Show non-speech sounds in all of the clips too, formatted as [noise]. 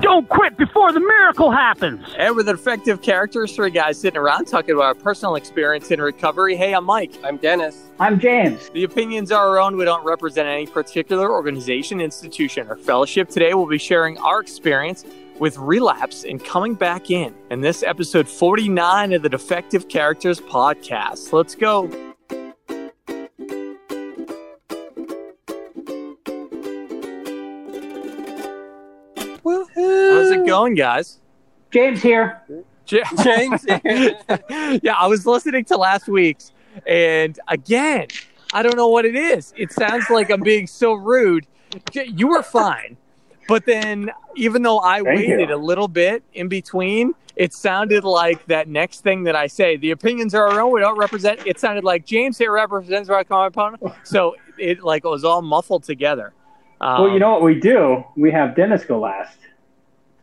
Don't quit before the miracle happens. And with effective characters, three guys sitting around talking about our personal experience in recovery. Hey, I'm Mike. I'm Dennis. I'm James. The opinions are our own. We don't represent any particular organization, institution, or fellowship. Today, we'll be sharing our experience with relapse and coming back in. in this episode 49 of the Defective Characters podcast. Let's go. Going, guys? James here. J- [laughs] James. [laughs] yeah, I was listening to last week's, and again, I don't know what it is. It sounds like I'm being so rude. You were fine, but then even though I Thank waited you. a little bit in between, it sounded like that next thing that I say. The opinions are our own. We don't represent. It sounded like James here represents our common opponent. So it like it was all muffled together. Um, well, you know what we do? We have Dennis go last.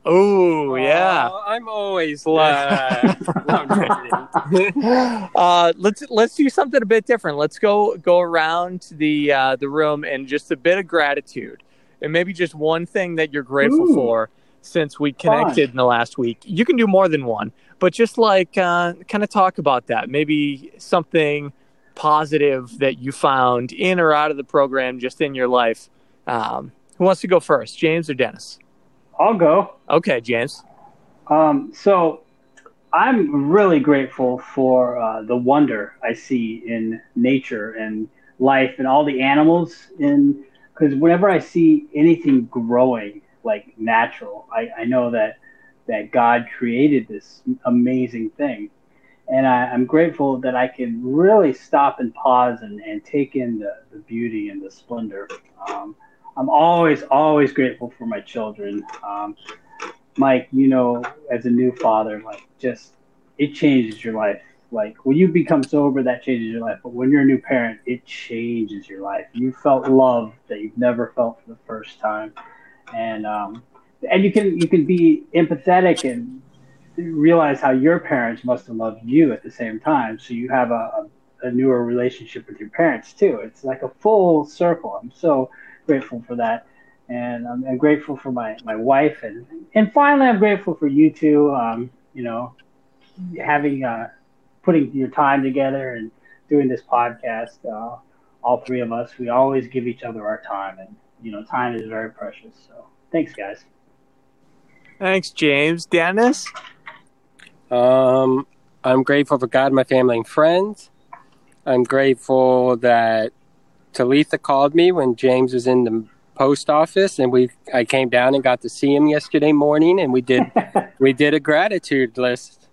Oh yeah. I'm always last. No, I'm kidding. uh, let's let's do something a bit different. Let's go go around the uh, the room and just a bit of gratitude, and maybe just one thing that you're grateful Ooh. for since we connected in the last week. You can do more than one, but just like uh, kind of talk about that. Maybe something positive that you found in or out of the program, just in your life. Um, who wants to go first, James or Dennis? I'll go. Okay, James. Um, so I'm really grateful for uh, the wonder I see in nature and life and all the animals. In because whenever I see anything growing like natural, I, I know that that God created this amazing thing, and I, I'm grateful that I can really stop and pause and, and take in the, the beauty and the splendor. Um, I'm always always grateful for my children. Um, Mike, you know, as a new father, like just it changes your life. Like when you become sober, that changes your life. But when you're a new parent, it changes your life. You felt love that you've never felt for the first time, and um, and you can you can be empathetic and realize how your parents must have loved you at the same time. So you have a, a, newer relationship with your parents too. It's like a full circle. I'm so grateful for that and I'm, I'm grateful for my, my wife and and finally I'm grateful for you two um, you know having uh, putting your time together and doing this podcast uh, all three of us we always give each other our time and you know time is very precious so thanks guys Thanks, James. Dennis. Um, I'm grateful for God, my family, and friends. I'm grateful that Talitha called me when James was in the post office, and we I came down and got to see him yesterday morning, and we did [laughs] we did a gratitude list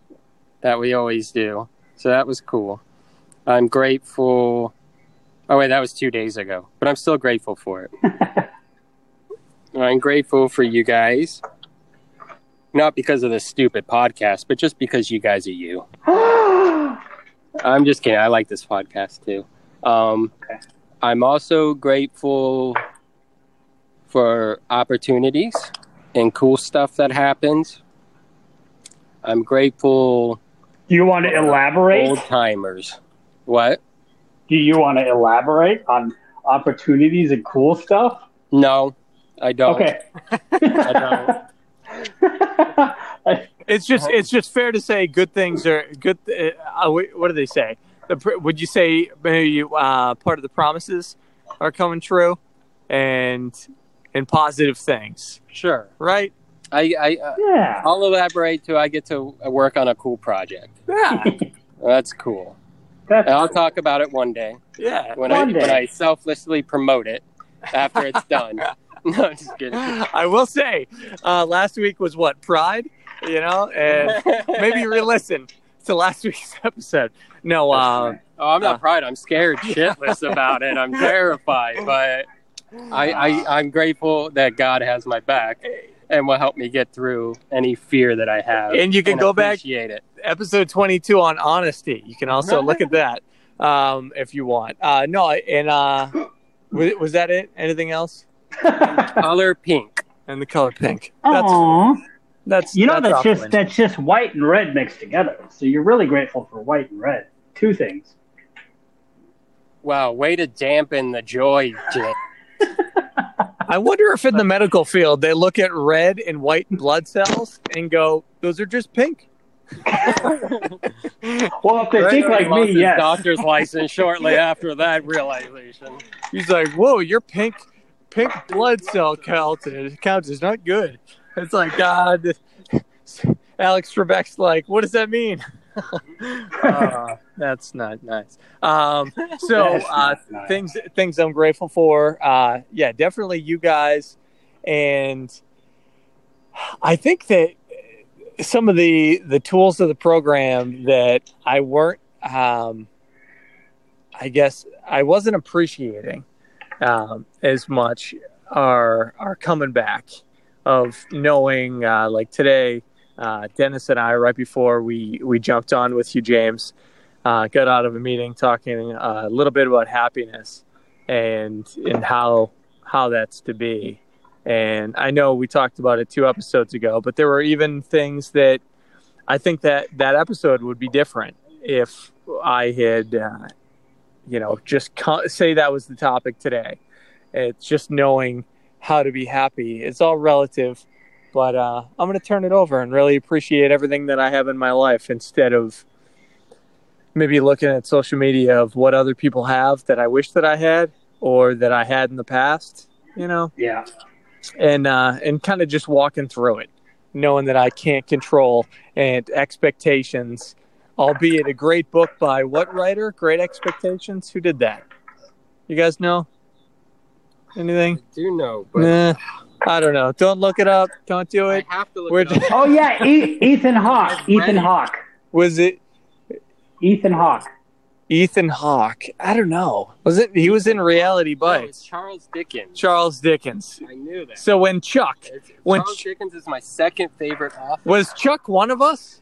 that we always do. So that was cool. I'm grateful. Oh wait, that was two days ago, but I'm still grateful for it. [laughs] I'm grateful for you guys. Not because of this stupid podcast, but just because you guys are you. [gasps] I'm just kidding. I like this podcast too. Um, Okay. I'm also grateful for opportunities and cool stuff that happens. I'm grateful do you want to elaborate old timers. What? do you want to elaborate on opportunities and cool stuff No, I don't. okay I don't. [laughs] It's just it's just fair to say good things are good. Uh, what do they say? The, would you say maybe uh, part of the promises are coming true, and and positive things, Sure. right? I, I uh, yeah I'll elaborate too. I get to work on a cool project. Yeah, [laughs] That's cool. That's And I'll cool. talk about it one day yeah. when I One day. when I selflessly promote it after it's done. [laughs] [laughs] no, I'm just kidding. I will say, uh, last week was what Pride, you know, and maybe re-listen [laughs] to last week's episode. No, uh, Oh, I'm not Uh, proud. I'm scared [laughs] shitless about it. I'm terrified, but I, I I'm grateful that God has my back. and will help me get through any fear that I have. And you can go back- appreciate it. Episode 22 on honesty. You can also look at that um, if you want. Uh, no, and uh, was, was that it? Anything else? [laughs] Color pink. And the color pink. That's Aww. That's You know that's, off just that's just white and red mixed together. So you're really grateful for white and red. Two things. Wow, way to dampen the joy, Jay. I wonder if in the medical field they look at red and white blood cells and go, "Those are just pink." [laughs] Well, if they think Gregory like me, his yes. doctor's license shortly after that realization. He's like, "Whoa, your pink, pink blood cell count count is not good." It's like God. Alex Trebek's like, "What does that mean?" [laughs] uh, that's not nice. Um, so uh, nice. things things I'm grateful for. Uh, yeah, definitely you guys, and I think that some of the the tools of the program that I weren't, um, I guess I wasn't appreciating um, as much are are coming back. Of knowing, uh, like today, uh, Dennis and I, right before we we jumped on with you James, uh, got out of a meeting talking uh, a little bit about happiness and and how how that's to be. And I know we talked about it two episodes ago, but there were even things that I think that that episode would be different if I had, uh, you know, just co- say that was the topic today. It's just knowing how to be happy. It's all relative, but uh, I'm going to turn it over and really appreciate everything that I have in my life instead of maybe looking at social media of what other people have that I wish that I had or that I had in the past. You know, Yeah. and uh, and kind of just walking through it, knowing that I can't control and expectations. Albeit a great book by what writer? Great Expectations. Who did that? You guys know anything? do know, but Nah, I don't know. Don't look it up. Don't do I it. have to look We're it up. Oh yeah, e- Ethan Hawke. Ethan it. Hawke. Was it Ethan Hawke. Ethan Hawke? I don't know. Was it? He was in Reality No, it's Bites. Charles Dickens. Charles Dickens. I knew that. So when Chuck It's- when Charles Ch- Dickens is my second favorite author. was Chuck one of us?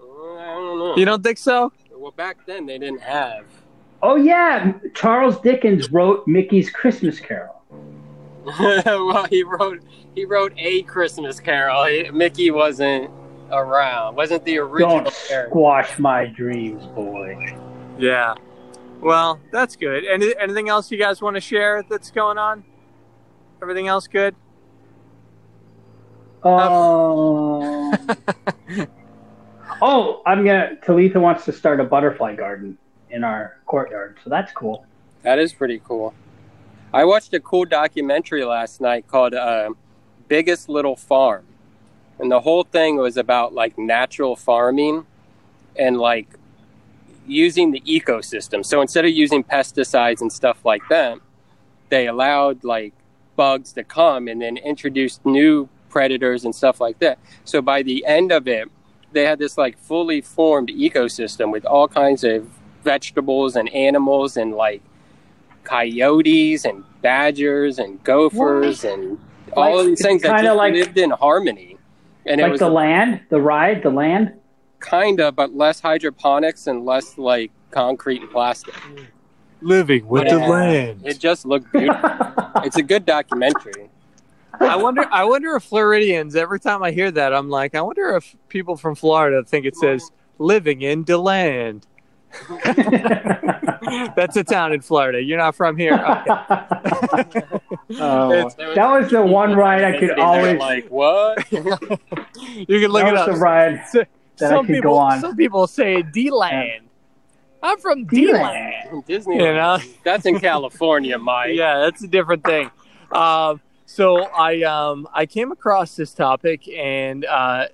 Uh, I don't know. You don't think so? Well, back then they didn't have. Oh yeah, Charles Dickens wrote Mickey's Christmas Carol. [laughs] well, he wrote he wrote a Christmas Carol. He, Mickey wasn't around. Wasn't the original Don't character. squash my dreams, boy. Yeah. Well, that's good. Any, anything else you guys want to share that's going on? Everything else good? Um, [laughs] oh, I'm gonna. Talitha wants to start a butterfly garden in our courtyard, so that's cool. That is pretty cool. I watched a cool documentary last night called uh, "Biggest Little Farm," and the whole thing was about like natural farming and like using the ecosystem. So instead of using pesticides and stuff like that, they allowed like bugs to come and then introduced new predators and stuff like that. So by the end of it, they had this like fully formed ecosystem with all kinds of vegetables and animals and like coyotes and badgers and gophers and all Like, of these things that kinda just like- lived in harmony. And it like was the land, the ride, the land. kind of, but less hydroponics and less like concrete and plastic. Living with Yeah. the land. It just looked beautiful. [laughs] it's a good documentary. I wonder. I wonder if Floridians. Every time I hear that, I'm like, I wonder if people from Florida think it says "living in DeLand." [laughs] That's a town in Florida. You're not from here. [laughs] Okay. [laughs] Oh, that was the one ride I could always. like what? You can look that it was up. the ride So- that I some could people, go on. some people say D-land. I'm from D-land. D-land. Disney. You know? That's in California, Mike. yeah, that's a different thing. Um, so I um, I came across this topic, and uh,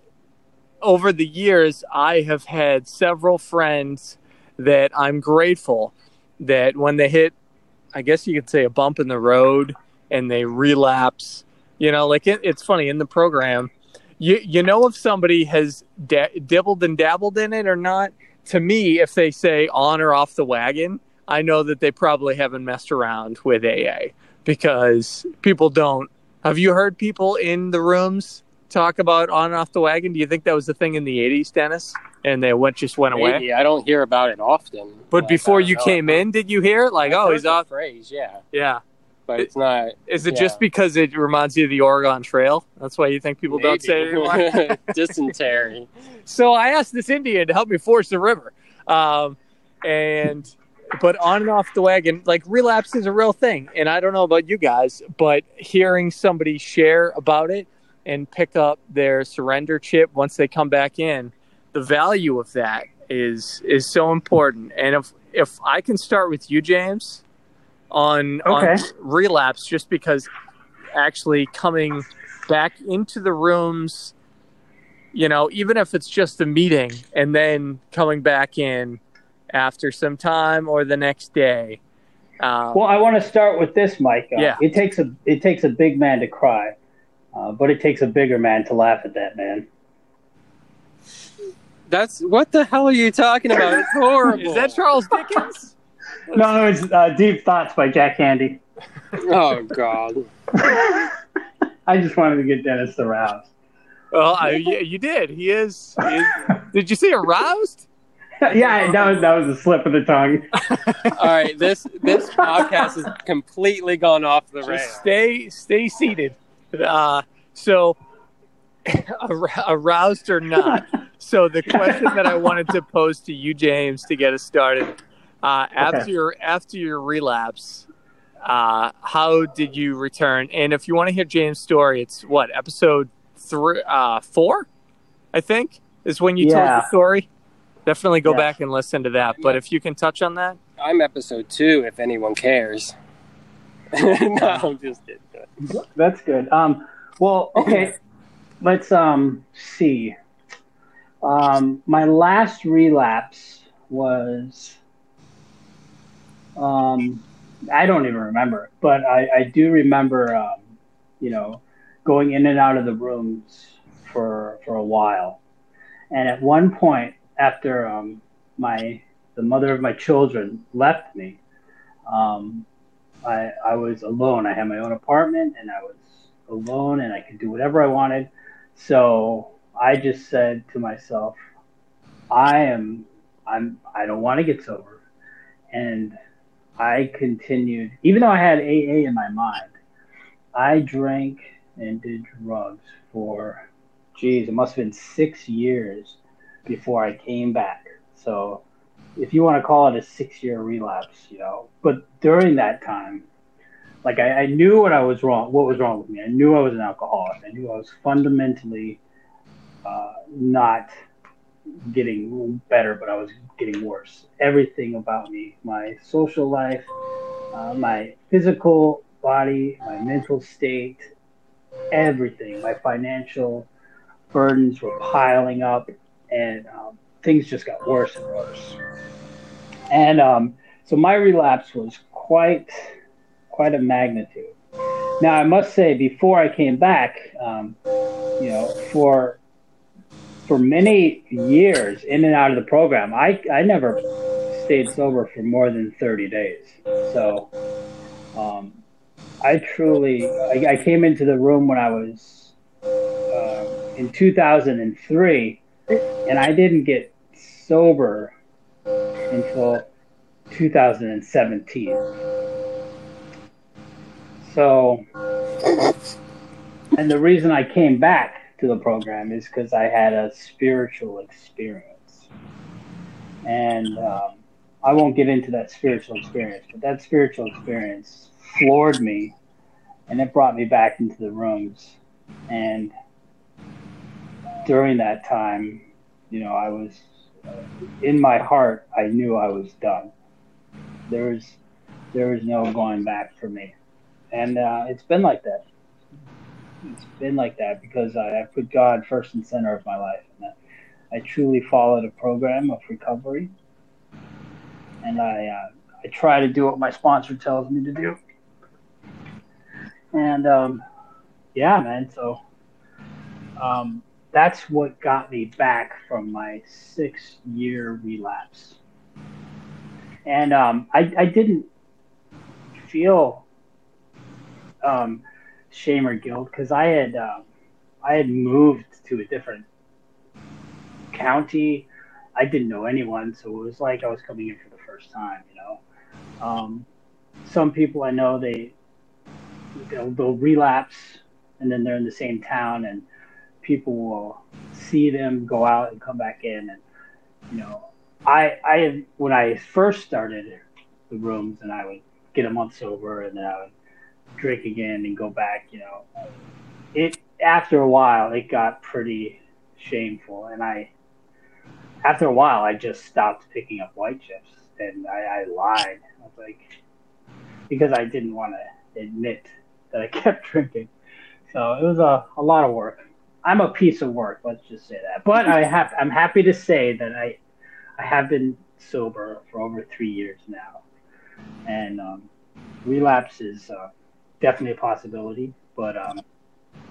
over the years, I have had several friends that I'm grateful that when they hit, I guess you could say, a bump in the road, and they relapse. You know, like it, it's funny in the program. You you know if somebody has da- dibbled and dabbled in it or not. To me, if they say on or off the wagon, I know that they probably haven't messed around with AA because people don't Have you heard people in the rooms talk about on and off the wagon? Do you think that was the thing in the '80s, Dennis? And they went just went away. Maybe I don't hear about it often. But Like, before you know. came in, did you hear it? Like, I've oh, he's off. Phrase, yeah, Yeah. but it's not. Is it yeah. just because it reminds you of the Oregon Trail? That's why you think people don't say it anymore. [laughs] [laughs] Dysentery. so I asked this Indian to help me force the river. Um, and but on and off the wagon, like relapse is a real thing. And I don't know about you guys, but hearing somebody share about it and pick up their surrender chip once they come back in, the value of that is is so important. And if if I can start with you, James, on on relapse, just because actually coming back into the rooms you know, even if it's just a meeting and then coming back in after some time or the next day. Um, Well, I want to start with this, Mike. Yeah. It takes a it takes a big man to cry, uh, but it takes a bigger man to laugh at that man. That's what the hell are you talking about? It's [laughs] horrible. is that Charles Dickens? No, [laughs] no, it's uh, Deep Thoughts by Jack Handey. [laughs] oh God. I just wanted to get Dennis aroused. well, I, yeah, you did. He is. He is did you say aroused? yeah, that was that was a slip of the tongue. All right, this this podcast has completely gone off the Just rails. stay stay seated. Uh, so, [laughs] aroused or not? So the question that I wanted to pose to you, James, to get us started, uh, after Okay. your after your relapse, uh, how did you return? And if you want to hear James' story, it's what episode three, uh, four, I think, is when you told Yeah. the story. Definitely go Yeah. back and listen to that. But if you can touch on that, I'm episode two, if anyone cares. [laughs] no, I'm just kidding. That's good. Um, well, okay, let's um see. Um, my last relapse was, um, I don't even remember, but I, I do remember, um, you know, going in and out of the rooms for for a while, and at one point after um, my the mother of my children left me, um, I, I was alone. I had my own apartment and I was alone and I could do whatever I wanted. So I just said to myself, I am I'm I don't want to get sober. And I continued even though I had AA in my mind, I drank and did drugs for geez, it must have been six years before I came back. So if you want to call it a six year relapse, you know. But during that time, like I, I knew what I was wrong, what was wrong with me. I knew I was an alcoholic. I knew I was fundamentally uh, not getting better, but I was getting worse. Everything about me, my social life, uh, my physical body, my mental state, everything, my financial burdens were piling up, and um, things just got worse and worse. And um, so my relapse was quite, quite a magnitude. Now I must say, before I came back, um, you know, for for many years in and out of the program, I I never stayed sober for more than thirty days. So um, I truly, I, I came into the room when I was uh, in 2003, and I didn't get sober until 2017. So, and the reason I came back to the program is because I had a spiritual experience. And um, I won't get into that spiritual experience, but that spiritual experience floored me and it brought me back into the rooms. And during that time, you know, I was in my heart, I knew I was done. There was there was no going back for me, and uh, it's been like that. It's been like that because I, I put God first and center of my life, and I, I truly followed a program of recovery, and I uh, I try to do what my sponsor tells me to do, and um, yeah, man. So um, that's what got me back from my six year relapse. And um, I, I didn't feel um, shame or guilt because I had um, I had moved to a different county. I didn't know anyone, so it was like I was coming in for the first time. You know, um, some people I know they they'll, they'll relapse and then they're in the same town and people will see them go out and come back in and you know I I when I first started the rooms and I would get a month sober and then I would drink again and go back, you know. It after a while it got pretty shameful and I after a while I just stopped picking up white chips and I, I lied. I was like because I didn't want to admit that I [laughs] kept drinking. So it was a, a lot of work. I'm a piece of work, let's just say that. But I have I'm happy to say that I I have been sober for over three years now, and um, relapse is uh, definitely a possibility. But um,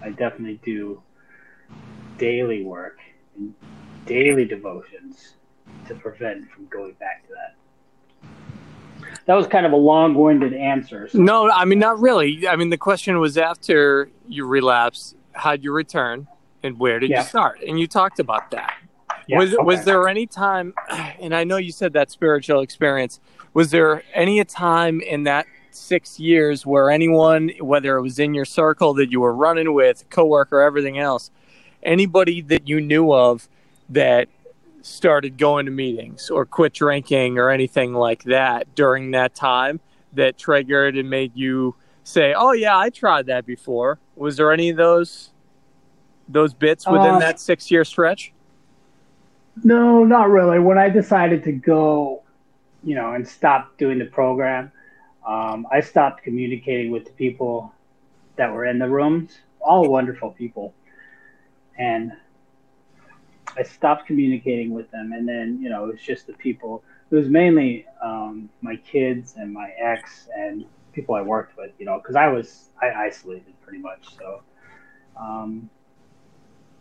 I definitely do daily work and daily devotions to prevent from going back to that. That was kind of a long-winded answer. So. No, I mean not really. I mean the question was after you relapse, how'd you return, and where did yeah. you start? And you talked about that. Yeah, was okay. was there any time? And I know you said that spiritual experience. Was there any time in that six years where anyone, whether it was in your circle that you were running with, coworker, everything else, anybody that you knew of that started going to meetings or quit drinking or anything like that during that time that triggered and made you say, "Oh yeah, I tried that before." Was there any of those those bits within uh, that six year stretch? No, not really. When I decided to go, you know, and stop doing the program, um, I stopped communicating with the people that were in the rooms, all wonderful people. And I stopped communicating with them. And then, you know, it was just the people, it was mainly um, my kids and my ex and people I worked with, you know, because I was, I isolated pretty much. So um,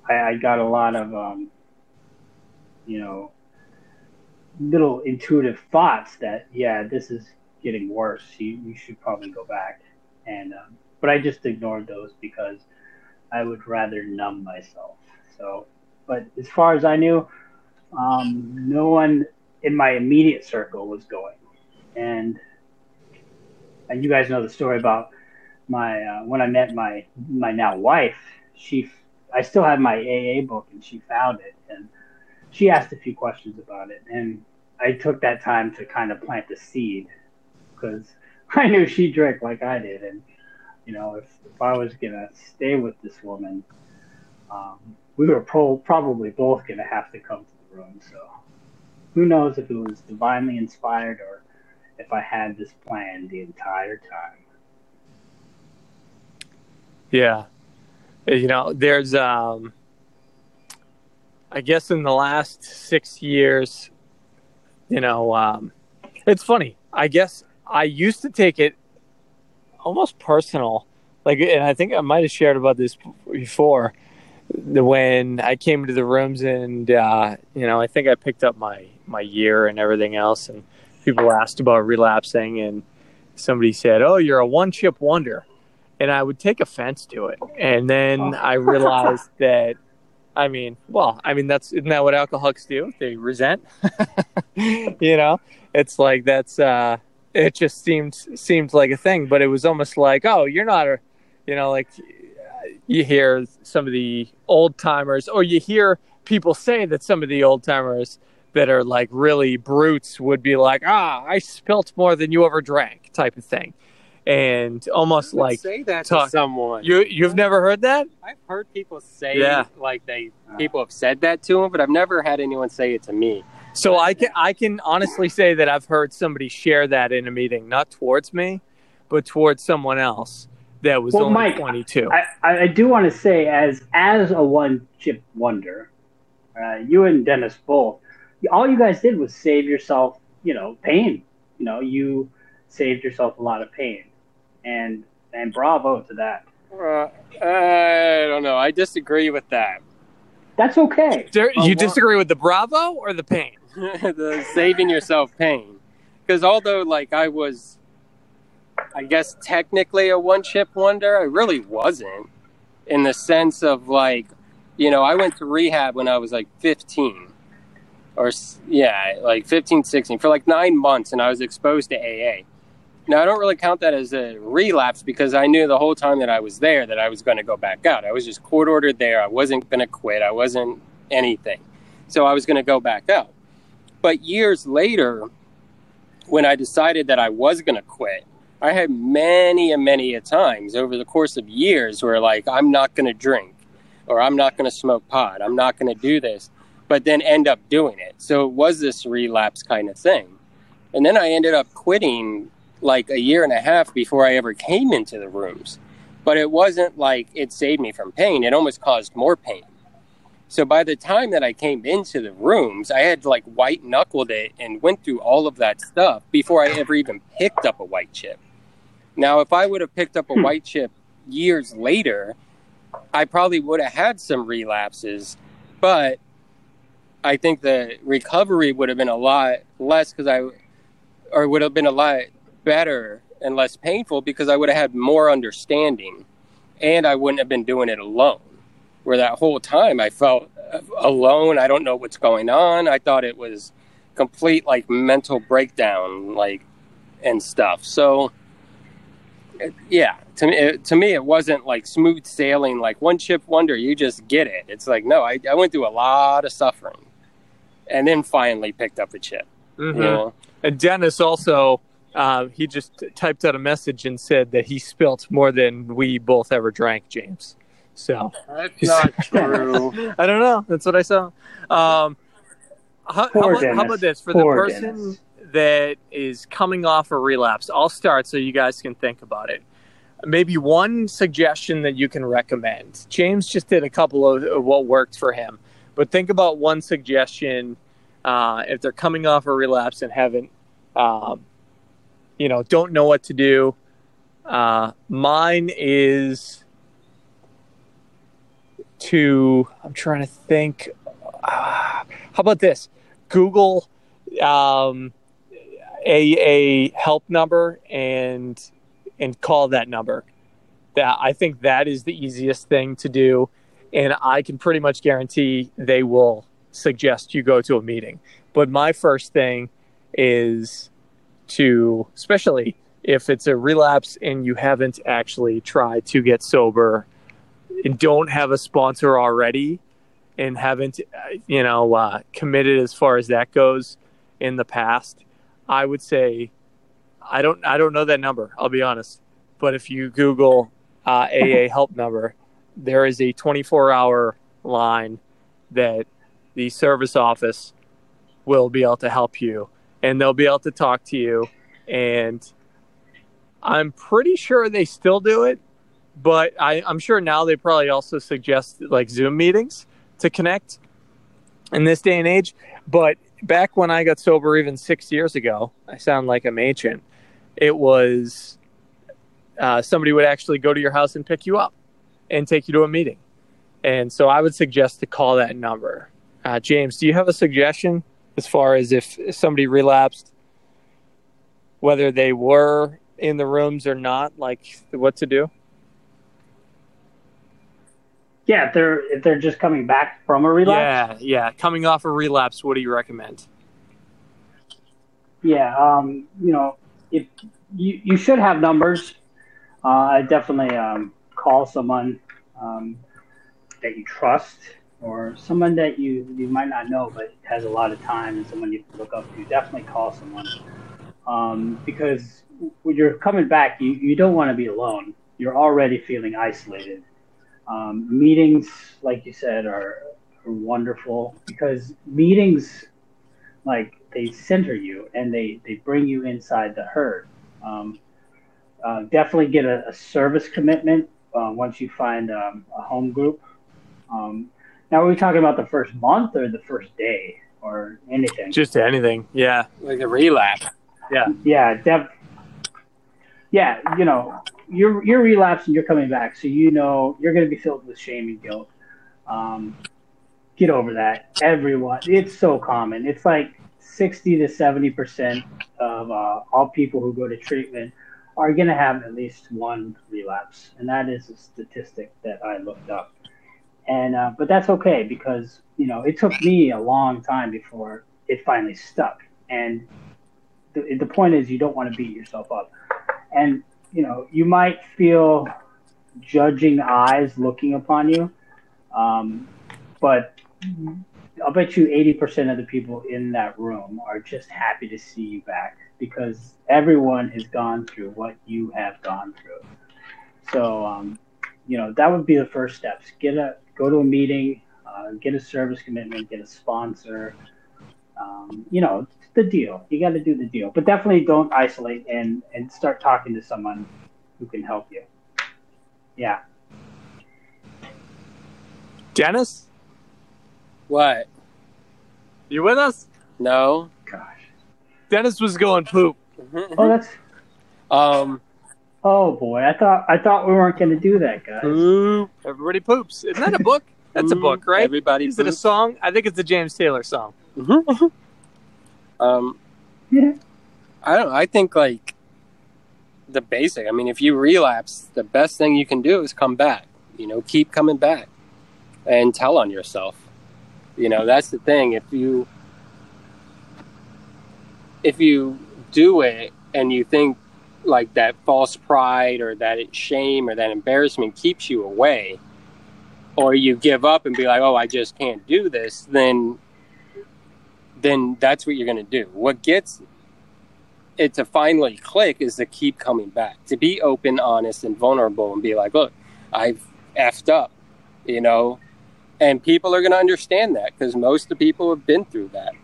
I, I got a lot of, um, you know, little intuitive thoughts that yeah, this is getting worse. You you should probably go back. And um, but I just ignored those because I would rather numb myself. So, but as far as I knew, um, no one in my immediate circle was going. And and you guys know the story about my uh, when I met my my now wife. She I still had my AA book, and she found it, and she asked a few questions about it, and I took that time to kind of plant the seed because [laughs] I knew she drank like I did, and you know, if if I was gonna stay with this woman, um, we were pro- probably both gonna have to come to the room. So who knows if it was divinely inspired or if I had this plan the entire time. Yeah, you know, there's um I guess in the last six years, you know, um, it's funny. I guess I used to take it almost personal. Like, and I think I might have shared about this before. When I came into the rooms, and uh, you know, I think I picked up my my year and everything else, and people asked about relapsing, and somebody said, "Oh, you're a one chip wonder," and I would take offense to it, and then oh. I realized [laughs] that I mean, well, I mean that's isn't that what alcoholics do? They resent. [laughs] you know, it's like that's uh it just seemed seemed like a thing, but it was almost like, oh, you're not a, you know, like you hear some of the old timers, or you hear people say that some of the old timers that are like really brutes would be like, ah, I spilt more than you ever drank, type of thing and almost like say that talk, to someone. You you've never heard that? I've heard people say yeah. like they people have said that to them, but I've never had anyone say it to me. So I can I can honestly say that I've heard somebody share that in a meeting, not towards me, but towards someone else that was well, only Mike, 22. I, I do want to say, as as a one chip wonder, uh, you and Dennis both, all you guys did was save yourself, you know, pain. You know, you saved yourself a lot of pain and and bravo to that. Uh, I don't know. I disagree with that. That's okay. you disagree with the bravo or the pain? [laughs] the saving yourself pain, because although like I was I guess technically a one chip wonder. I really wasn't in the sense of like, you know, I went to rehab when I was like 15 or yeah, like 15, 16 for like nine months and I was exposed to AA. Now, I don't really count that as a relapse because I knew the whole time that I was there that I was going to go back out. I was just court ordered there. I wasn't going to quit. I wasn't anything. So I was going to go back out. But years later, when I decided that I was going to quit, I had many and many a times over the course of years where like I'm not going to drink or I'm not going to smoke pot. I'm not going to do this, but then end up doing it. So it was this relapse kind of thing. And then I ended up quitting like a year and a half before I ever came into the rooms. But it wasn't like it saved me from pain. It almost caused more pain. So by the time that I came into the rooms, I had like white knuckled it and went through all of that stuff before I ever even picked up a white chip. Now, if I would have picked up a hmm. white chip years later, I probably would have had some relapses, but I think the recovery would have been a lot less because I, or would have been a lot better and less painful because I would have had more understanding and I wouldn't have been doing it alone. Where that whole time I felt alone. I don't know what's going on. I thought it was complete like mental breakdown, like and stuff. So, yeah, to me, it, to me, it wasn't like smooth sailing, like one chip wonder. You just get it. It's like no, I, I went through a lot of suffering, and then finally picked up a chip. Mm-hmm. You know? And Dennis also uh, he just typed out a message and said that he spilt more than we both ever drank, James. So that's not [laughs] true. I don't know. That's what I saw. Um, how, how, about, how, about, this for Poor the person Dennis. that is coming off a relapse? I'll start so you guys can think about it. Maybe one suggestion that you can recommend. James just did a couple of, of what worked for him, but think about one suggestion uh, if they're coming off a relapse and haven't um, you know, don't know what to do. Uh, mine is to, I'm trying to think. Uh, how about this? Google um, a, a help number and and call that number. That I think that is the easiest thing to do, and I can pretty much guarantee they will suggest you go to a meeting. But my first thing is to, especially if it's a relapse and you haven't actually tried to get sober and don't have a sponsor already and haven't, you know, uh, committed as far as that goes in the past, I would say, I don't, I don't know that number. I'll be honest, but if you Google uh, AA help number, there is a 24 hour line that the service office will be able to help you and they'll be able to talk to you. And I'm pretty sure they still do it, but I, I'm sure now they probably also suggest like Zoom meetings to connect in this day and age. But back when I got sober, even six years ago, I sound like I'm ancient. It was uh, somebody would actually go to your house and pick you up and take you to a meeting. And so I would suggest to call that number. Uh, James, do you have a suggestion as far as if somebody relapsed, whether they were in the rooms or not, like what to do? Yeah, if they're if they're just coming back from a relapse. Yeah, yeah, coming off a relapse, what do you recommend? Yeah, um, you know, if you you should have numbers. Uh, I definitely um, call someone um, that you trust or someone that you you might not know but has a lot of time and someone you can look up to, definitely call someone. Um, because when you're coming back, you, you don't want to be alone. You're already feeling isolated. Um, meetings, like you said, are, are wonderful because meetings, like they center you and they, they bring you inside the herd. Um, uh, definitely get a, a service commitment uh, once you find um, a home group. Um, now, are we talking about the first month or the first day or anything? Just anything. Yeah. Like a relapse. Yeah. Yeah. Def- yeah. You know, you're, you're relapsing, you're coming back. So, you know, you're going to be filled with shame and guilt. Um, get over that. Everyone. It's so common. It's like 60 to 70% of uh, all people who go to treatment are going to have at least one relapse, and that is a statistic that I looked up. And uh, but that's okay because you know it took me a long time before it finally stuck. And the, the point is, you don't want to beat yourself up. And you know you might feel judging eyes looking upon you, um, but I'll bet you 80% of the people in that room are just happy to see you back because everyone has gone through what you have gone through. So, um, you know, that would be the first steps. Get a go to a meeting, uh, get a service commitment, get a sponsor. Um, you know, the deal. You got to do the deal, but definitely don't isolate and and start talking to someone who can help you. Yeah. Dennis, What? you with us? No. Gosh. Dennis was going poop. Oh, that's. Um. Oh boy, I thought I thought we weren't going to do that, guys. Poop. Everybody poops. Isn't that a book? That's a book, right? Everybody. Is it a song? I think it's a James Taylor song. Um. Yeah. I don't. know. I think like the basic. I mean, if you relapse, the best thing you can do is come back. You know, keep coming back and tell on yourself. You know, that's the thing. If you if you do it and you think like that false pride or that shame or that embarrassment keeps you away, or you give up and be like, "Oh, I just can't do this," then then that's what you're going to do. What gets it to finally click is to keep coming back, to be open, honest, and vulnerable, and be like, "Look, I've effed up," you know, and people are going to understand that because most of the people have been through that,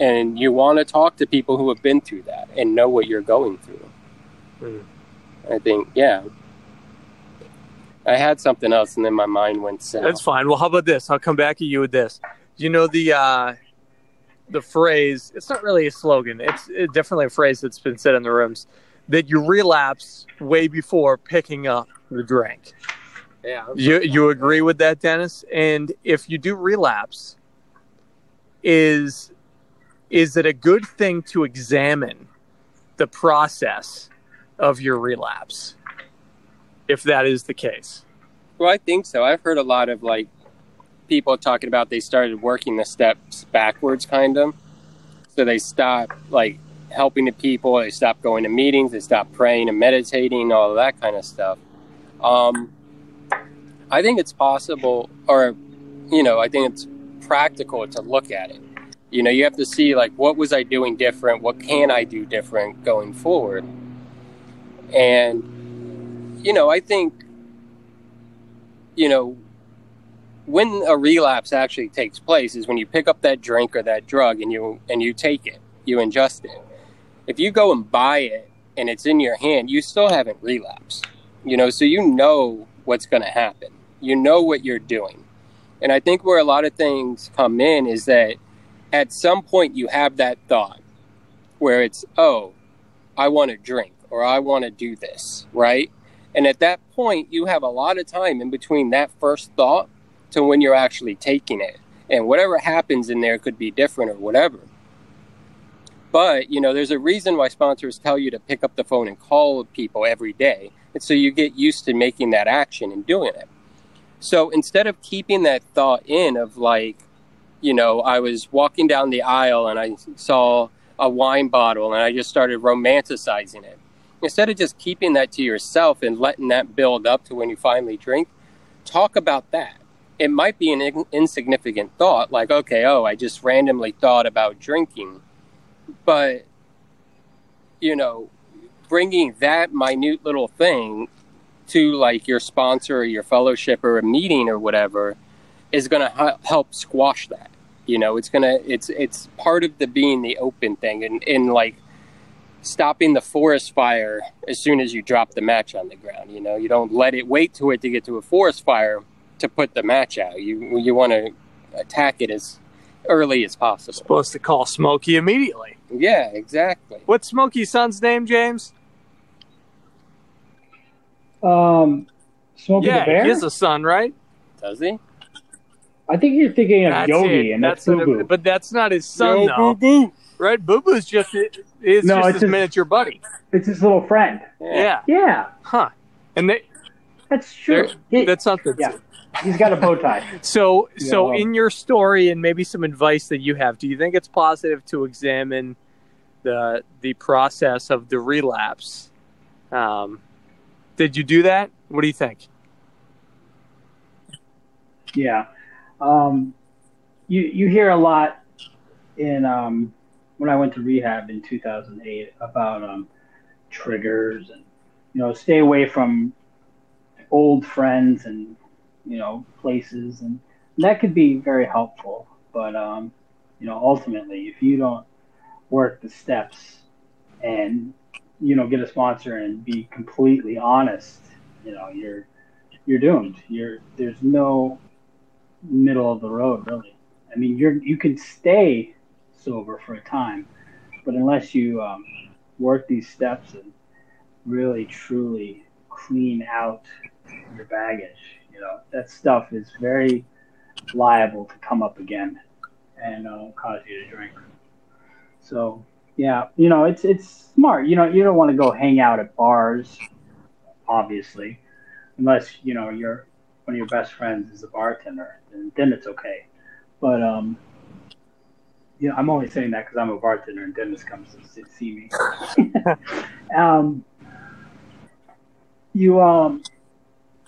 and you want to talk to people who have been through that and know what you're going through. I think, yeah. I had something else, and then my mind went south. That's fine. Well, how about this? I'll come back at you with this. You know the uh, the phrase. It's not really a slogan. It's it, definitely a phrase that's been said in the rooms that you relapse way before picking up the drink. Yeah. You you agree with that, Dennis? And if you do relapse, is is it a good thing to examine the process of your relapse? If that is the case. Well, I think so. I've heard a lot of like people talking about they started working the steps backwards, kind of. So they stopped like helping the people. They stopped going to meetings. They stopped praying and meditating, all of that kind of stuff. Um, I think it's possible, or you know, I think it's practical to look at it. You know, you have to see like what was I doing different? What can I do different going forward? And you know, I think you know when a relapse actually takes place is when you pick up that drink or that drug and you and you take it, you ingest it. If you go and buy it and it's in your hand, you still haven't relapsed. You know, so you know what's going to happen. You know what you're doing. And I think where a lot of things come in is that at some point you have that thought where it's, "Oh, I want to drink or I want to do this," right? And at that point, you have a lot of time in between that first thought to when you're actually taking it. And whatever happens in there could be different or whatever. But, you know, there's a reason why sponsors tell you to pick up the phone and call people every day. And so you get used to making that action and doing it. So instead of keeping that thought in of like, you know, I was walking down the aisle and I saw a wine bottle and I just started romanticizing it. Instead of just keeping that to yourself and letting that build up to when you finally drink, talk about that it might be an in- insignificant thought, like, okay, oh, I just randomly thought about drinking. But, you know, bringing that minute little thing to like your sponsor or your fellowship or a meeting or whatever is going to help squash that. You know, it's going to, it's, it's part of the being the open thing and, and like stopping the forest fire as soon as you drop the match on the ground. You know, you don't let it wait to it to get to a forest fire to put the match out. You you want to attack it as early as possible. Supposed to call Smokey immediately. Yeah, exactly. What's Smokey's son's name, James? Um, Smokey yeah, the Bear. he has a son, right? Does he? I think you're thinking of That's Yogi, it. and that's, what Boo Boo. but that's not his son, Yo, though. boo-boo. Right? Boo Boo's just it, it's No, just it's his just- miniature buddy. It's his little friend. Yeah. Yeah, Huh. And they, that's true. they're- He- that's something. yeah, he's got a bow tie. So, [laughs] so Yeah. in your story and maybe some advice that you have, do you think it's positive to examine the the process of the relapse? Um, did you do that? What do you think? Yeah. Um, you you hear a lot in um, when I went to rehab in 2008 about um, triggers and you know stay away from old friends and you know places and that could be very helpful. But um, you know ultimately, if you don't work the steps and you know get a sponsor and be completely honest, you know you're you're doomed. You're there's no middle of the road really. I mean, you're you can stay sober for a time, but unless you um, work these steps and really truly clean out your baggage, you know that stuff is very liable to come up again and uh, cause you to drink. So yeah, you know it's it's smart. You know you don't want to go hang out at bars, obviously, unless you know you're one of your best friends is a bartender, then, then it's okay. But um, you know, I'm only saying that because I'm a bartender and Dennis comes to see- me. [laughs] um, you um,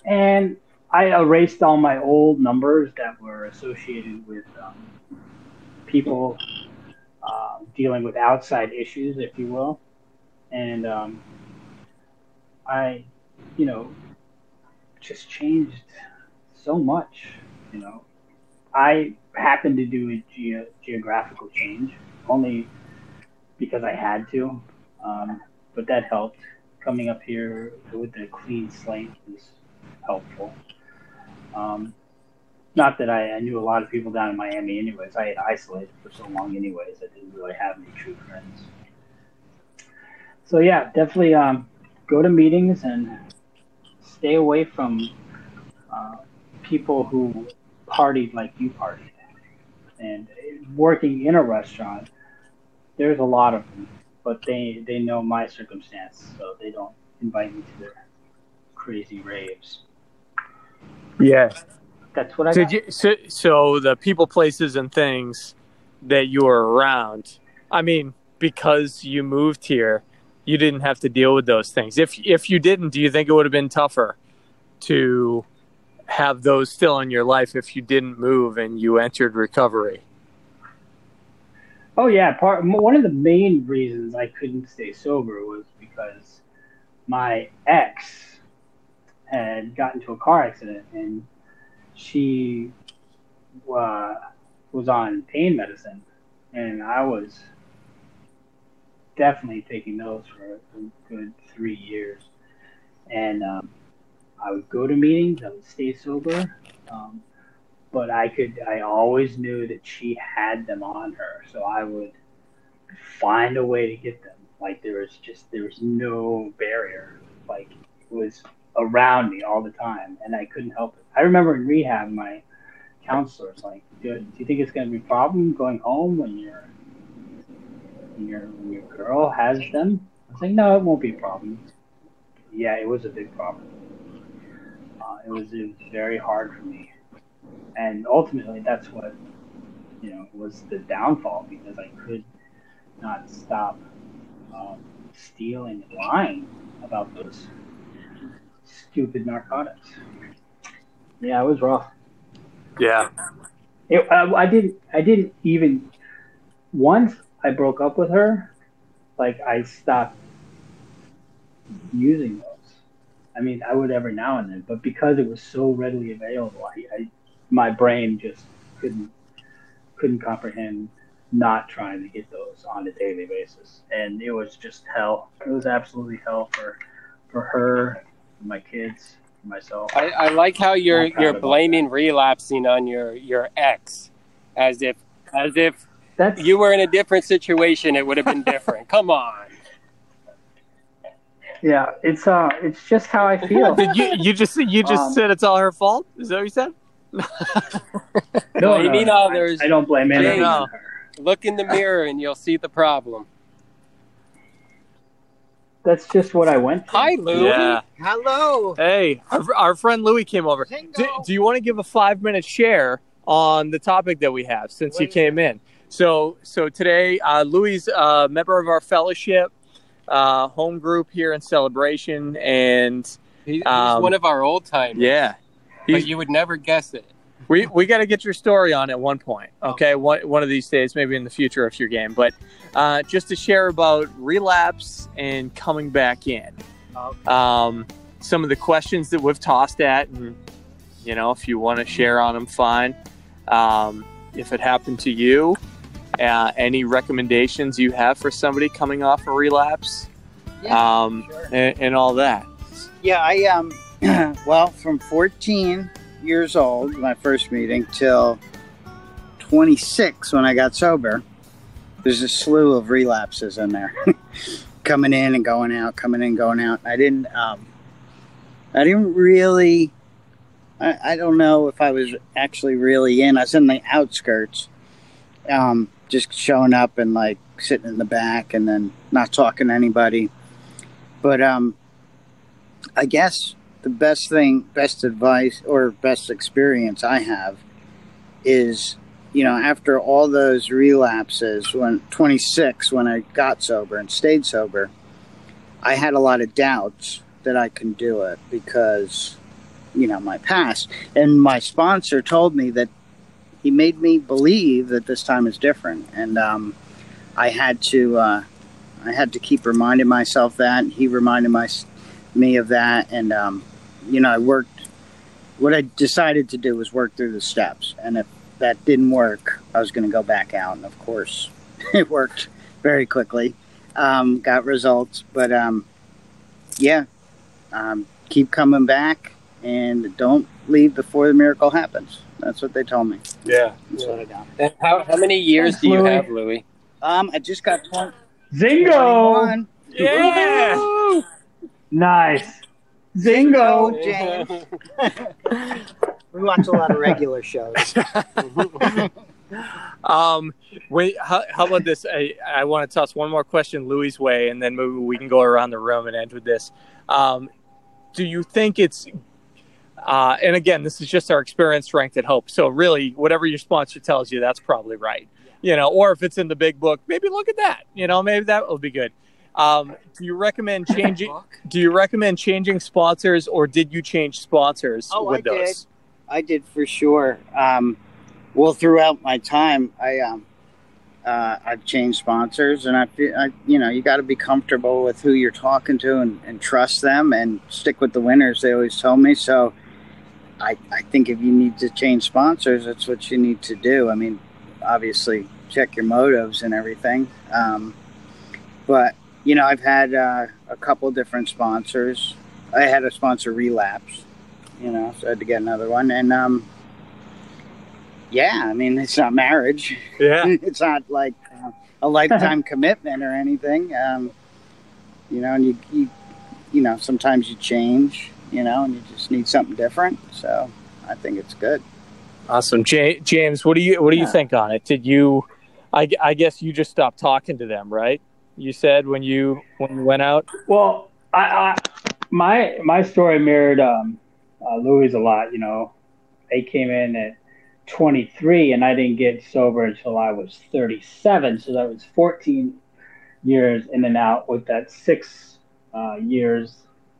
and I erased all my old numbers that were associated with um, people uh, dealing with outside issues, if you will, and um, I, you know, just changed so much. You know, I happened to do a ge- geographical change only because I had to, um, but that helped. Coming up here with a clean slate was helpful. Um, not that I, I knew a lot of people down in Miami, anyways. I had isolated for so long, anyways. I didn't really have any true friends. So yeah, definitely um, go to meetings and stay away from uh, people who partied like you partied. And working in a restaurant, there's a lot of them, but they they know my circumstance, so they don't invite me to their crazy raves. Yeah. That's what I Did got. you, so, so the people, places, and things that you were around. I mean, because you moved here, you didn't have to deal with those things. If if you didn't, do you think it would have been tougher to have those still in your life if you didn't move and you entered recovery? Oh yeah, part one of the main reasons I couldn't stay sober was because my ex had gotten into a car accident and she uh, was on pain medicine, and I was definitely taking those for a good three years. And um, I would go to meetings, I would stay sober, um, but I could, I always knew that she had them on her, so I would find a way to get them. Like there was just, there was no barrier. Like it was around me all the time, and I couldn't help it. I remember in rehab, my counselor was like, "Do, do you think it's going to be a problem going home when your when your when your girl has them?" I was like, "No, it won't be a problem." Yeah, it was a big problem. Uh, it was it was very hard for me, and ultimately, that's what you know was the downfall because I could not stop um, stealing and lying about those stupid narcotics. Yeah, it was rough. Yeah. It, I, I didn't. I didn't even. Once I broke up with her, like I stopped using those. I mean, I would every now and then, but because it was so readily available, I, I my brain just couldn't couldn't comprehend not trying to get those on a daily basis, and it was just hell. It was absolutely hell for for her, for my kids, for myself. I, I like how you're you're blaming relapsing on your your ex, as if as if That's you were in a different situation, it would have been different. Come on. Yeah. It's uh, it's just how I feel. Did you you just you just Um, said it's all her fault? Is that what you said? [laughs] No, you no, mean no, others. I, I don't blame anyone don't know. on her. Look in the mirror and you'll see the problem. That's just what I went through. Hi, Louie. Yeah. Hello. Hey, our, our friend Louis came over. Do, do you want to give a five minute share on the topic that we have since you came in? So, so today, uh, Louis, a member of our fellowship, uh, home group here in Celebration, and He- He's Um, one of our old timers. yeah, But you would never guess it. we we got to get your story on at one point. Okay, one one of these days, maybe in the future of your game. But uh, just to share about relapse and coming back in, um, some of the questions that we've tossed at, and you know, if you want to share on them, fine. Um, if it happened to you, uh, any recommendations you have for somebody coming off a relapse, um, and, and all that. Yeah, I um, [clears throat] well, from 14 years old, my first meeting, till 26 when I got sober, there's a slew of relapses in there, [laughs] coming in and going out, coming in, going out. I didn't, um, I didn't really. I, I don't know if I was actually really in. I was in the outskirts, um, just showing up and like sitting in the back and then not talking to anybody. But um, I guess the best thing, best advice, or best experience I have is, you know, after all those relapses, when 26, when I got sober and stayed sober, I had a lot of doubts that I can do it because, you know, my past. And my sponsor told me that he made me believe that this time is different. And um, I had to, uh, I had to keep reminding myself that. He reminded my, me of that. And, um, you know, I worked, what I decided to do was work through the steps. And if that didn't work, I was going to go back out. And of course, [laughs] it worked very quickly. Um, got results. But um, yeah, um, keep coming back and don't leave before the miracle happens. That's what they told me. Yeah. That's what I got. And how, how many years do you Louis. have, Louis? Um, I just got 20, Zingo! 21. Yeah. Nice. Zingo, Zingo! James. [laughs] we watch a lot of regular shows. [laughs] Um, wait, how, how about this? I, I want to toss one more question Louis' way, and then maybe we can go around the room and end with this. Um, do you think it's, uh, and again, this is just our experience, ranked at hope. So really, whatever your sponsor tells you, that's probably right. You know, or if it's in the big book, maybe look at that. You know, maybe that will be good. Um, do you recommend changing? do you recommend changing sponsors, or did you change sponsors Oh, with I those? did. I did for sure. Um, well, throughout my time, I um, uh, I've changed sponsors, and I feel, I, you know, you got to be comfortable with who you're talking to and, and trust them, and stick with the winners. They always told me so. I, I think if you need to change sponsors, that's what you need to do. I mean, obviously, check your motives and everything. Um, but you know, I've had uh, a couple different sponsors. I had a sponsor relapse, you know, so I had to get another one. And um, yeah, I mean, it's not marriage. Yeah. [laughs] it's not like uh, a lifetime [laughs] commitment or anything. Um, you know, and you, you, you know, sometimes you change, you know, and you just need something different. So I think it's good. Awesome, Ja- James. What do you what do you Yeah. think on it? Did you? I, I guess you just stopped talking to them, right? You said when you when you went out. Well, I, I my my story mirrored um, uh, Louis a lot. You know, I came in at 23, and I didn't get sober until I was 37. So that was 14 years in and out, with that six uh, years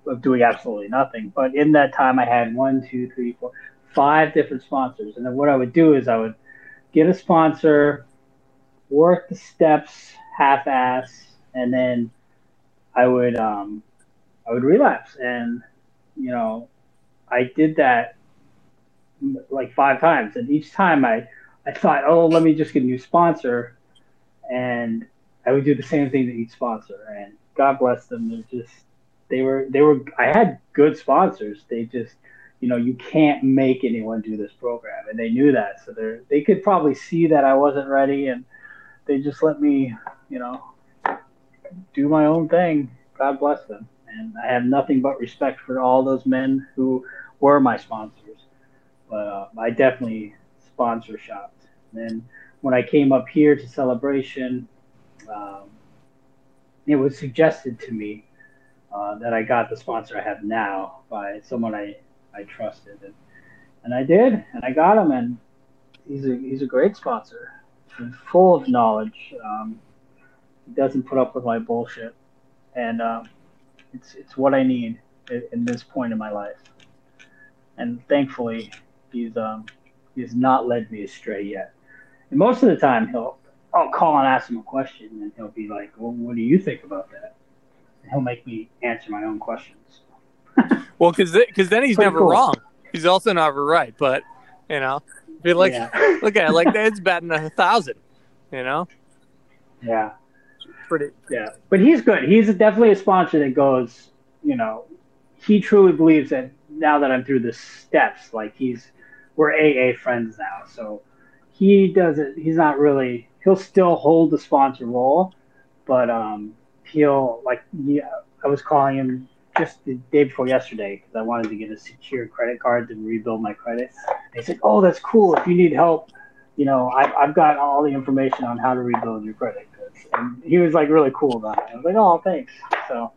of doing absolutely nothing. But in that time, I had one, two, three, four, five different sponsors. And then what I would do is I would get a sponsor, work the steps half-ass, and then I would um, I would relapse, and you know, I did that like five times, and each time I I thought, oh, let me just get a new sponsor, and I would do the same thing to each sponsor, and God bless them, they're just they were they were I had good sponsors, they just you know you can't make anyone do this program, and they knew that, so they they could probably see that I wasn't ready, and they just let me you know do my own thing. God bless them. And I have nothing but respect for all those men who were my sponsors. But uh, I definitely sponsor shopped. And when I came up here to celebration, um, it was suggested to me uh, that I got the sponsor I have now by someone I, I trusted. And, and I did, and I got him, and he's a, he's a great sponsor. Full of knowledge. Um, he doesn't put up with my bullshit. And um, it's, it's what I need in, at this point in my life. And thankfully, he's, um, he's not led me astray yet. And most of the time, he'll I'll call and ask him a question, and he'll be like, "Well, what do you think about that?" He'll make me answer my own questions. [laughs] well, because because then he's Pretty never cool. wrong. He's also never right. But you know, be like, Yeah. [laughs] look at it like [laughs] it's batting a thousand. You know, Yeah, pretty. yeah. But he's good. He's definitely a sponsor that goes, you know, he truly believes that now that I'm through the steps, like he's we're AA friends now, so he doesn't. He's not really. He'll still hold the sponsor role, but um, he'll like. Yeah, I was calling him just the day before yesterday because I wanted to get a secure credit card to rebuild my credit. They said, "Oh, that's cool. If you need help, you know, I've, I've got all the information on how to rebuild your credit." And he was like really cool about it. I was like, "Oh, thanks." So,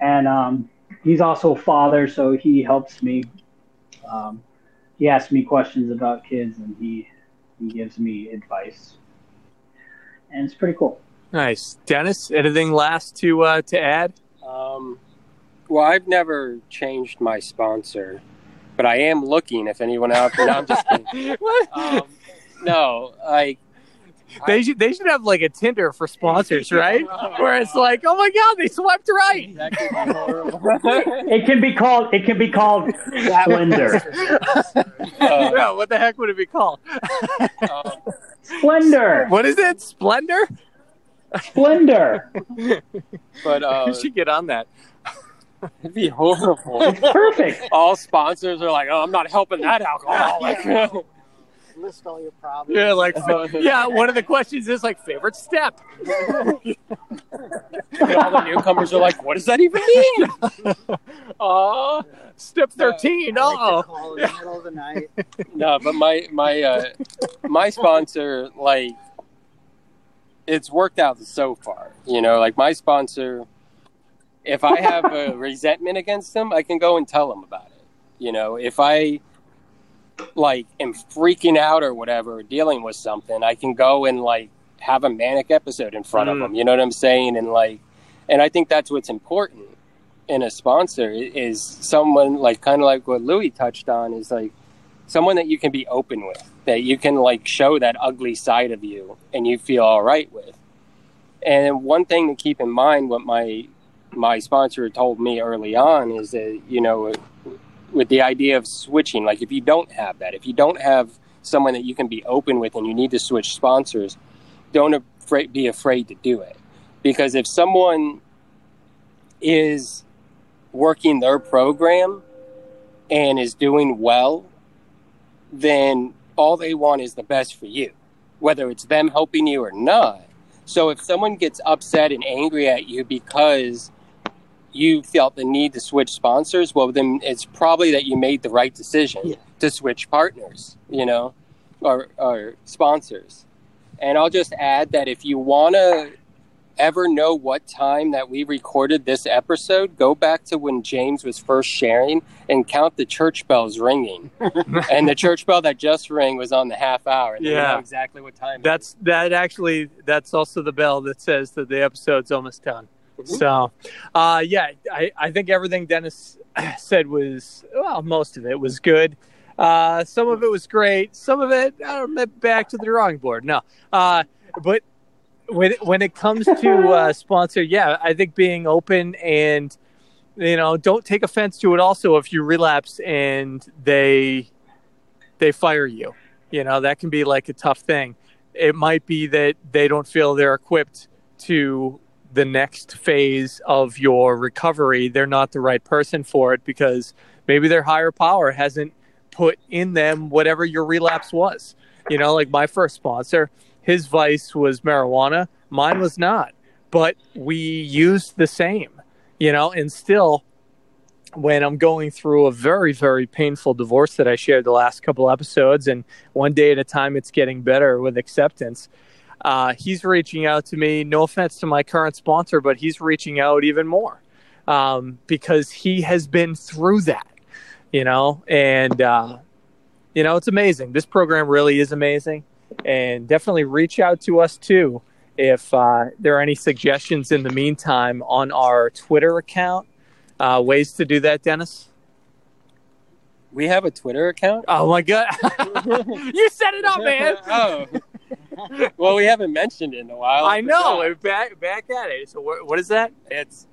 and um, he's also a father, so he helps me. Um, he asks me questions about kids, and he he gives me advice, and it's pretty cool. Nice, Dennis. Anything last to uh, to add? Um, well, I've never changed my sponsor, but I am looking. If anyone out there, no, I'm just kidding. [laughs] What? Um, no, like They should they should have like a Tinder for sponsors, [laughs] right? Where it's like, oh my god, they swept right. that could be horrible. It can be called. It can be called splendor. [laughs] yeah, what the heck would it be called? um, Splendor. What is it? Splendor? Splendor. [laughs] but uh, you should get on that. it'd be horrible. It's perfect. [laughs] All sponsors are like, "Oh, I'm not helping that alcoholic." [laughs] List all your problems. Yeah, like yeah. One of the questions is like favorite step. all the newcomers are like, "What does that even mean?" Uh, step thirteen. I like Oh, call in middle of the night. no, but my my uh, my sponsor, like, it's worked out so far. You know, like my sponsor, if I have a [laughs] resentment against him, I can go and tell him about it. You know, if I like am freaking out or whatever, dealing with something, I can go and like have a manic episode in front Mm. of him. You know what I'm saying? And like, and I think that's what's important in a sponsor is someone like kind of like what Louis touched on is like someone that you can be open with, that you can like show that ugly side of you and you feel all right with. And one thing to keep in mind, what my my sponsor told me early on is that you know, with the idea of switching, like if you don't have that, if you don't have someone that you can be open with, and you need to switch sponsors, don't afraid, be afraid to do it, because if someone is working their program and is doing well, then all they want is the best for you, whether it's them helping you or not. So if someone gets upset and angry at you because you felt the need to switch sponsors, well, then it's probably that you made the right decision to switch partners, you know, or, or sponsors. And I'll just add that if you want to ever know what time that we recorded this episode, go back to when James was first sharing and count the church bells ringing. [laughs] and the church bell that just rang was on the half hour. And Yeah. know exactly what time. it that's that actually. That's also the bell that says that the episode's almost done. So, uh, yeah, I, I think everything Dennis [clears throat] said was well, most of it was good. Uh, some of it was great. Some of it, I don't know, back to the drawing board. No, uh, but when when it comes to uh, [laughs] sponsor, yeah, I think being open and you know don't take offense to it. Also, if you relapse and they they fire you, you know that can be like a tough thing. It might be that they don't feel they're equipped to the next phase of your recovery. They're not the right person for it because maybe their higher power hasn't put in them whatever your relapse was. You know, like my first sponsor, his vice was marijuana, mine was not. But we used the same, you know, and still when I'm going through a very, very painful divorce that I shared the last couple episodes, and one day at a time, it's getting better with acceptance. Uh, he's reaching out to me. No offense to my current sponsor, but he's reaching out even more um, because he has been through that, you know, and uh, you know it's amazing. This program really is amazing, and definitely reach out to us too if uh, there are any suggestions in the meantime on our Twitter account uh, ways to do that, Dennis? We have a Twitter account. Oh my god! [laughs] you set it up, man. [laughs] oh. Well, we haven't mentioned it in a while. I know. Back back at it. So what, what is that? It's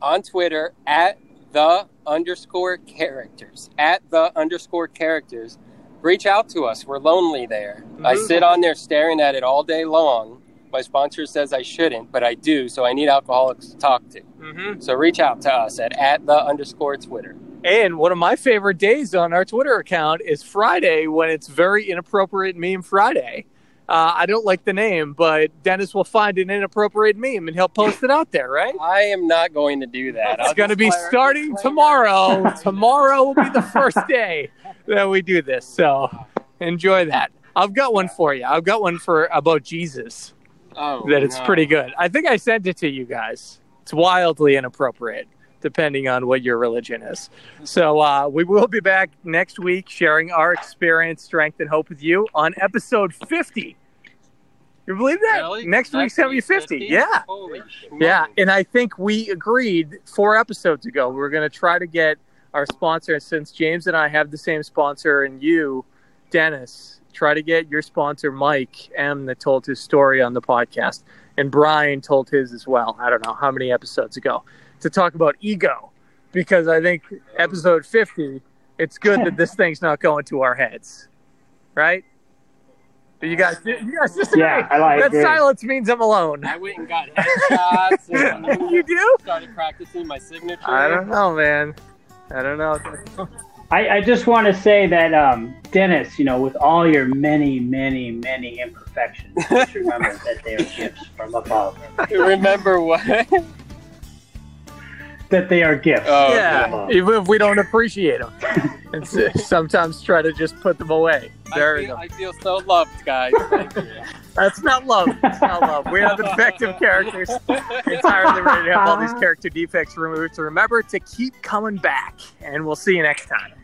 on Twitter at the underscore characters at the underscore characters. Reach out to us. We're lonely there. Mm-hmm. I sit on there staring at it all day long my sponsor says I shouldn't, but I do, so I need alcoholics to talk to. Mm-hmm. So reach out to us at, at the underscore Twitter. And one of my favorite days on our Twitter account is Friday when it's very inappropriate meme Friday. Uh, I don't like the name, but Dennis will find an inappropriate meme and he'll post it out there, right? I am not going to do that. It's going to be starting tomorrow. tomorrow will be the first day that we do this. So enjoy that. I've got one for you. I've got one for about Jesus. Oh, that it's no. pretty good. I think I sent it to you guys. It's wildly inappropriate, depending on what your religion is. So uh, we will be back next week sharing our experience, strength, and hope with you on episode 50. You believe that? Really? Next week's gonna be 50. 50? Yeah. Holy Yeah. And I think we agreed four episodes ago We are going to try to get our sponsor, since James and I have the same sponsor, and you, Dennis, try to get your sponsor Mike M that told his story on the podcast, and Brian told his as well. I don't know how many episodes ago to talk about ego, because I think episode fifty, it's good that this thing's not going to our heads, right? You guys, you guys just Yeah, I like that it. silence means I'm alone. I went and got headshots. and [laughs] You do? Started practicing my signature. I don't know, man. I don't know. I, I just want to say that um, Dennis, you know, with all your many, many, many imperfections, just remember [laughs] that they are gifts from above. Remember what? That they are gifts. Oh, yeah, above. even if we don't appreciate them, [laughs] and s- sometimes try to just put them away. There I feel, go. I feel so loved, guys. Thank [laughs] you. That's not love. That's not love. We have defective [laughs] characters entirely ready to have all these character defects removed. So remember to keep coming back, and we'll see you next time.